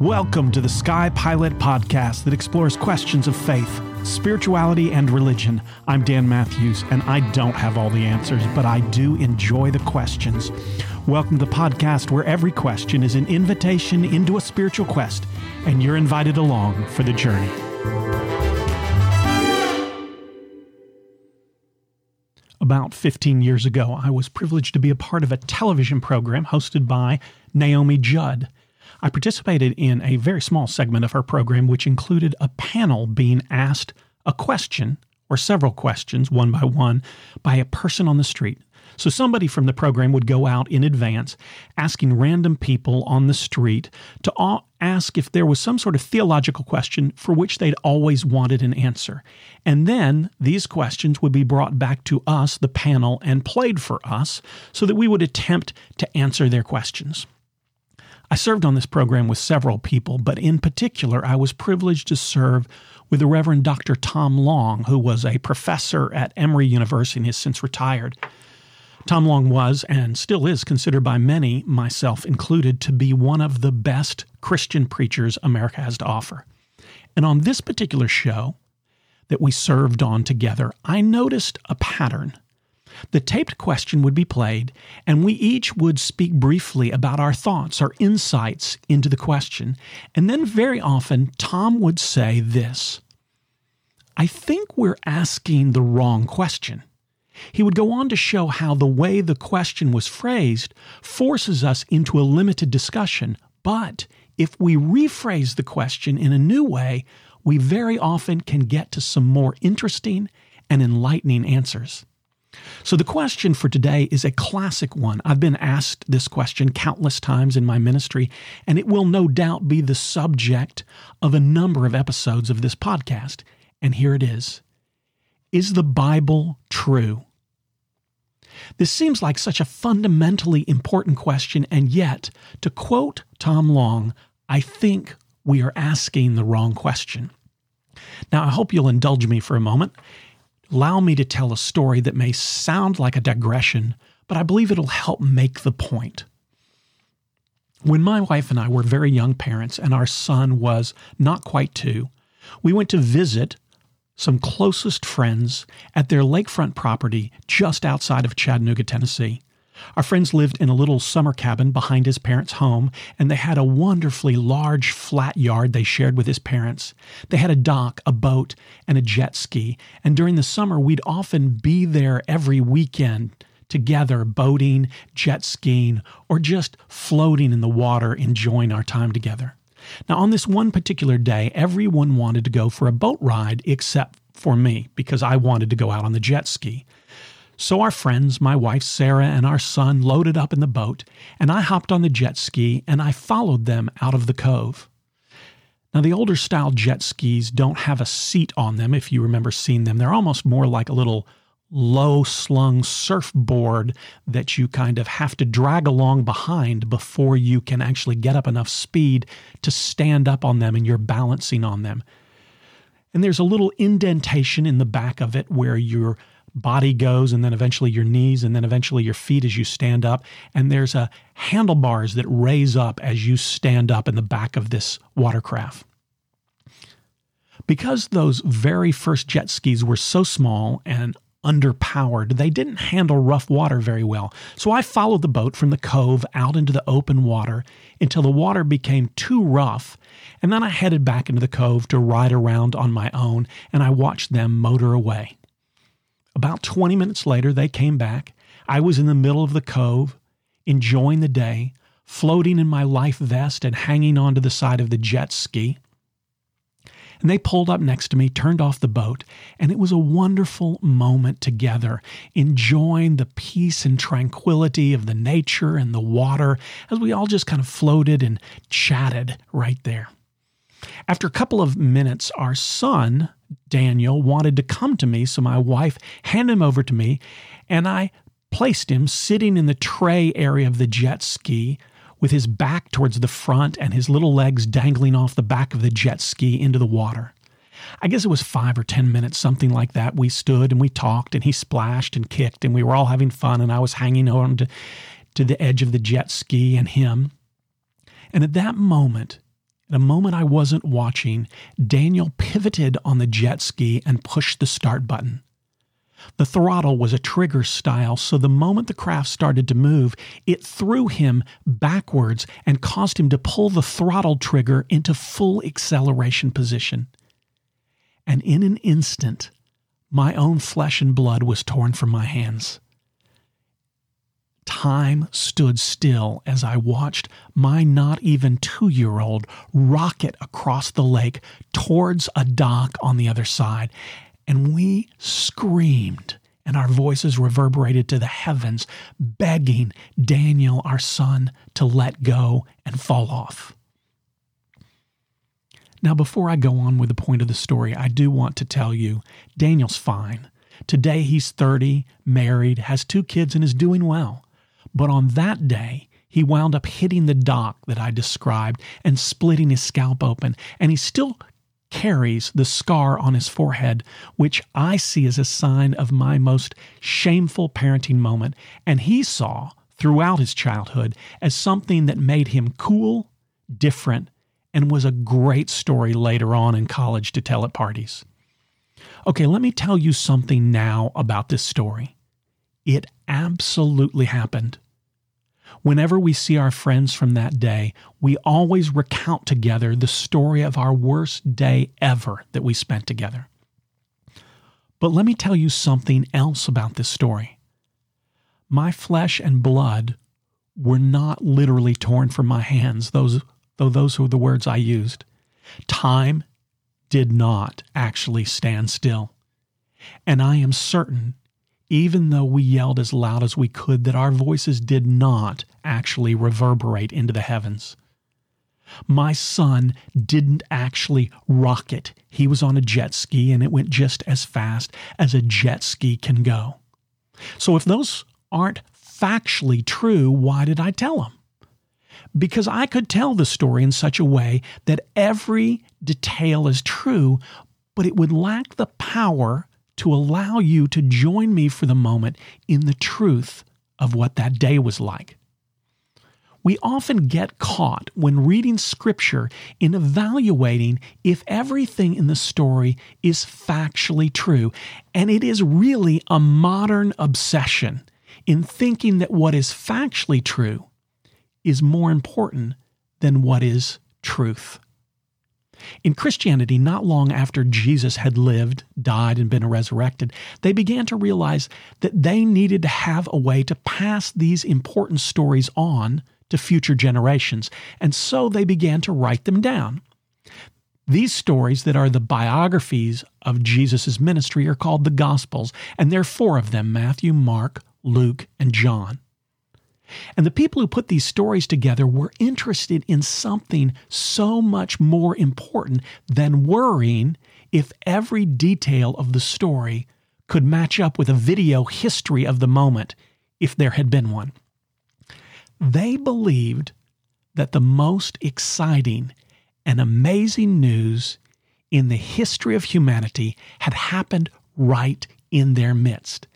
Welcome to the Sky Pilot podcast that explores questions of faith, spirituality, and religion. I'm Dan Matthews, and I don't have all the answers, but I do enjoy the questions. Welcome to the podcast where every question is an invitation into a spiritual quest, and you're invited along for the journey. About 15 years ago, I was privileged to be a part of a television program hosted by Naomi Judd. I participated in a very small segment of her program, which included a panel being asked a question or several questions, one by one, by a person on the street. So somebody from the program would go out in advance asking random people on the street to ask if there was some sort of theological question for which they'd always wanted an answer. And then these questions would be brought back to us, the panel, and played for us so that we would attempt to answer their questions. I served on this program with several people, but in particular, I was privileged to serve with the Reverend Dr. Tom Long, who was a professor at Emory University and has since retired. Tom Long was and still is considered by many, myself included, to be one of the best Christian preachers America has to offer. And on this particular show that we served on together, I noticed a pattern the taped question would be played, and we each would speak briefly about our thoughts, our insights into the question. And then very often, Tom would say this I think we're asking the wrong question. He would go on to show how the way the question was phrased forces us into a limited discussion, but if we rephrase the question in a new way, we very often can get to some more interesting and enlightening answers. So, the question for today is a classic one. I've been asked this question countless times in my ministry, and it will no doubt be the subject of a number of episodes of this podcast. And here it is Is the Bible true? This seems like such a fundamentally important question, and yet, to quote Tom Long, I think we are asking the wrong question. Now, I hope you'll indulge me for a moment allow me to tell a story that may sound like a digression, but I believe it'll help make the point. When my wife and I were very young parents and our son was not quite two, we went to visit some closest friends at their lakefront property just outside of Chattanooga, Tennessee. Our friends lived in a little summer cabin behind his parents' home, and they had a wonderfully large flat yard they shared with his parents. They had a dock, a boat, and a jet ski, and during the summer we'd often be there every weekend together, boating, jet skiing, or just floating in the water, enjoying our time together. Now, on this one particular day, everyone wanted to go for a boat ride except for me because I wanted to go out on the jet ski. So our friends, my wife Sarah, and our son loaded up in the boat, and I hopped on the jet ski and I followed them out of the cove. Now, the older style jet skis don't have a seat on them, if you remember seeing them. They're almost more like a little low slung surfboard that you kind of have to drag along behind before you can actually get up enough speed to stand up on them and you're balancing on them. And there's a little indentation in the back of it where you're body goes and then eventually your knees and then eventually your feet as you stand up and there's a handlebars that raise up as you stand up in the back of this watercraft because those very first jet skis were so small and underpowered, they didn't handle rough water very well. So I followed the boat from the cove out into the open water until the water became too rough. And then I headed back into the cove to ride around on my own and I watched them motor away. About 20 minutes later, they came back. I was in the middle of the cove, enjoying the day, floating in my life vest and hanging onto the side of the jet ski. And they pulled up next to me, turned off the boat, and it was a wonderful moment together, enjoying the peace and tranquility of the nature and the water as we all just kind of floated and chatted right there. After a couple of minutes, our son, Daniel, wanted to come to me, so my wife handed him over to me, and I placed him sitting in the tray area of the jet ski with his back towards the front and his little legs dangling off the back of the jet ski into the water. I guess it was five or ten minutes, something like that. We stood and we talked, and he splashed and kicked, and we were all having fun, and I was hanging on to, to the edge of the jet ski and him. And at that moment, In a moment I wasn't watching, Daniel pivoted on the jet ski and pushed the start button. The throttle was a trigger style, so the moment the craft started to move, it threw him backwards and caused him to pull the throttle trigger into full acceleration position. And in an instant, my own flesh and blood was torn from my hands. Time stood still as I watched my not even two year old rocket across the lake towards a dock on the other side, and we screamed and our voices reverberated to the heavens, begging Daniel, our son, to let go and fall off. Now, before I go on with the point of the story, I do want to tell you Daniel's fine. Today he's 30, married, has two kids, and is doing well. But on that day, he wound up hitting the dock that I described and splitting his scalp open, and he still carries the scar on his forehead, which I see as a sign of my most shameful parenting moment, and he saw throughout his childhood as something that made him cool, different, and was a great story later on in college to tell at parties. Okay, let me tell you something now about this story. It absolutely happened. Whenever we see our friends from that day, we always recount together the story of our worst day ever that we spent together. But let me tell you something else about this story. My flesh and blood were not literally torn from my hands, those though those were the words I used. Time did not actually stand still. And I am certain, even though we yelled as loud as we could, that our voices did not actually reverberate into the heavens. My son didn't actually rocket. He was on a jet ski and it went just as fast as a jet ski can go. So if those aren't factually true, why did I tell them? because I could tell the story in such a way that every detail is true, but it would lack the power to allow you to join me for the moment in the truth of what that day was like. We often get caught when reading scripture in evaluating if everything in the story is factually true. And it is really a modern obsession in thinking that what is factually true is more important than what is truth. In Christianity, not long after Jesus had lived, died, and been resurrected, they began to realize that they needed to have a way to pass these important stories on to future generations, and so they began to write them down. These stories that are the biographies of Jesus' ministry are called the Gospels, and there are four of them Matthew, Mark, Luke, and John. And the people who put these stories together were interested in something so much more important than worrying if every detail of the story could match up with a video history of the moment, if there had been one. They believed that the most exciting and amazing news in the history of humanity had happened right in their midst.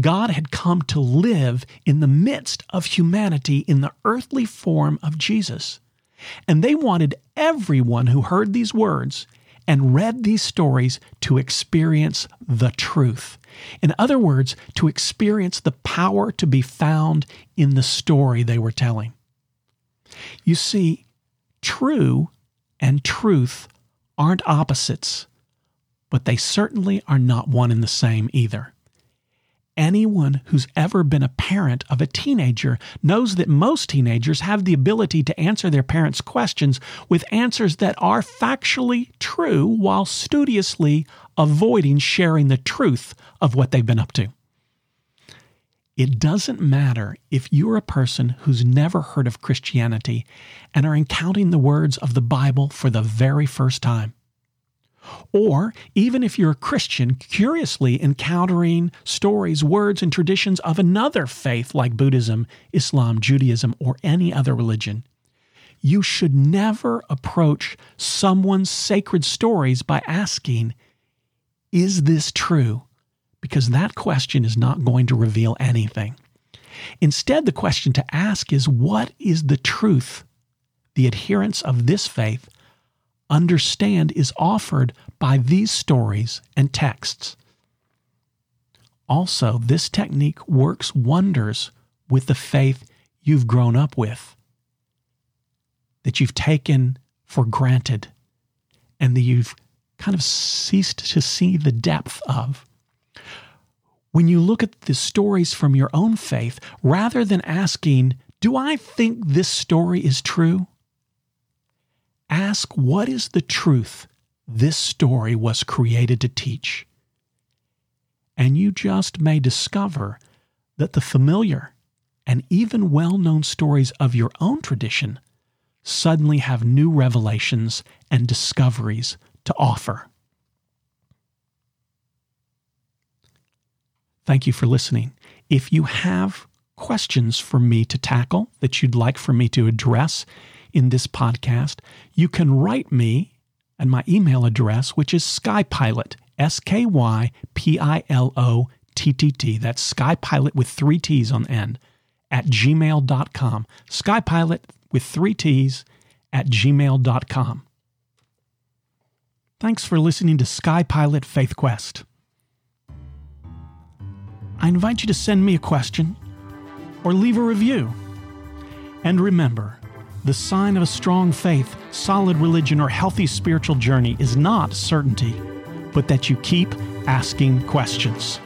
God had come to live in the midst of humanity in the earthly form of Jesus. And they wanted everyone who heard these words and read these stories to experience the truth. In other words, to experience the power to be found in the story they were telling. You see, true and truth aren't opposites, but they certainly are not one and the same either. Anyone who's ever been a parent of a teenager knows that most teenagers have the ability to answer their parents' questions with answers that are factually true while studiously avoiding sharing the truth of what they've been up to. It doesn't matter if you're a person who's never heard of Christianity and are encountering the words of the Bible for the very first time. Or even if you're a Christian, curiously encountering stories, words, and traditions of another faith like Buddhism, Islam, Judaism, or any other religion, you should never approach someone's sacred stories by asking, Is this true? Because that question is not going to reveal anything. Instead, the question to ask is, What is the truth the adherents of this faith understand is offered by these stories and texts. Also, this technique works wonders with the faith you've grown up with, that you've taken for granted, and that you've kind of ceased to see the depth of. When you look at the stories from your own faith, rather than asking, Do I think this story is true? Ask, What is the truth this story was created to teach? And you just may discover that the familiar and even well known stories of your own tradition suddenly have new revelations and discoveries to offer. Thank you for listening. If you have questions for me to tackle that you'd like for me to address in this podcast, you can write me at my email address, which is skypilot, S K Y P I L O T T T. That's skypilot with three T's on the end at gmail.com. Skypilot with three T's at gmail.com. Thanks for listening to Skypilot Faith Quest. I invite you to send me a question or leave a review. And remember, the sign of a strong faith, solid religion, or healthy spiritual journey is not certainty, but that you keep asking questions.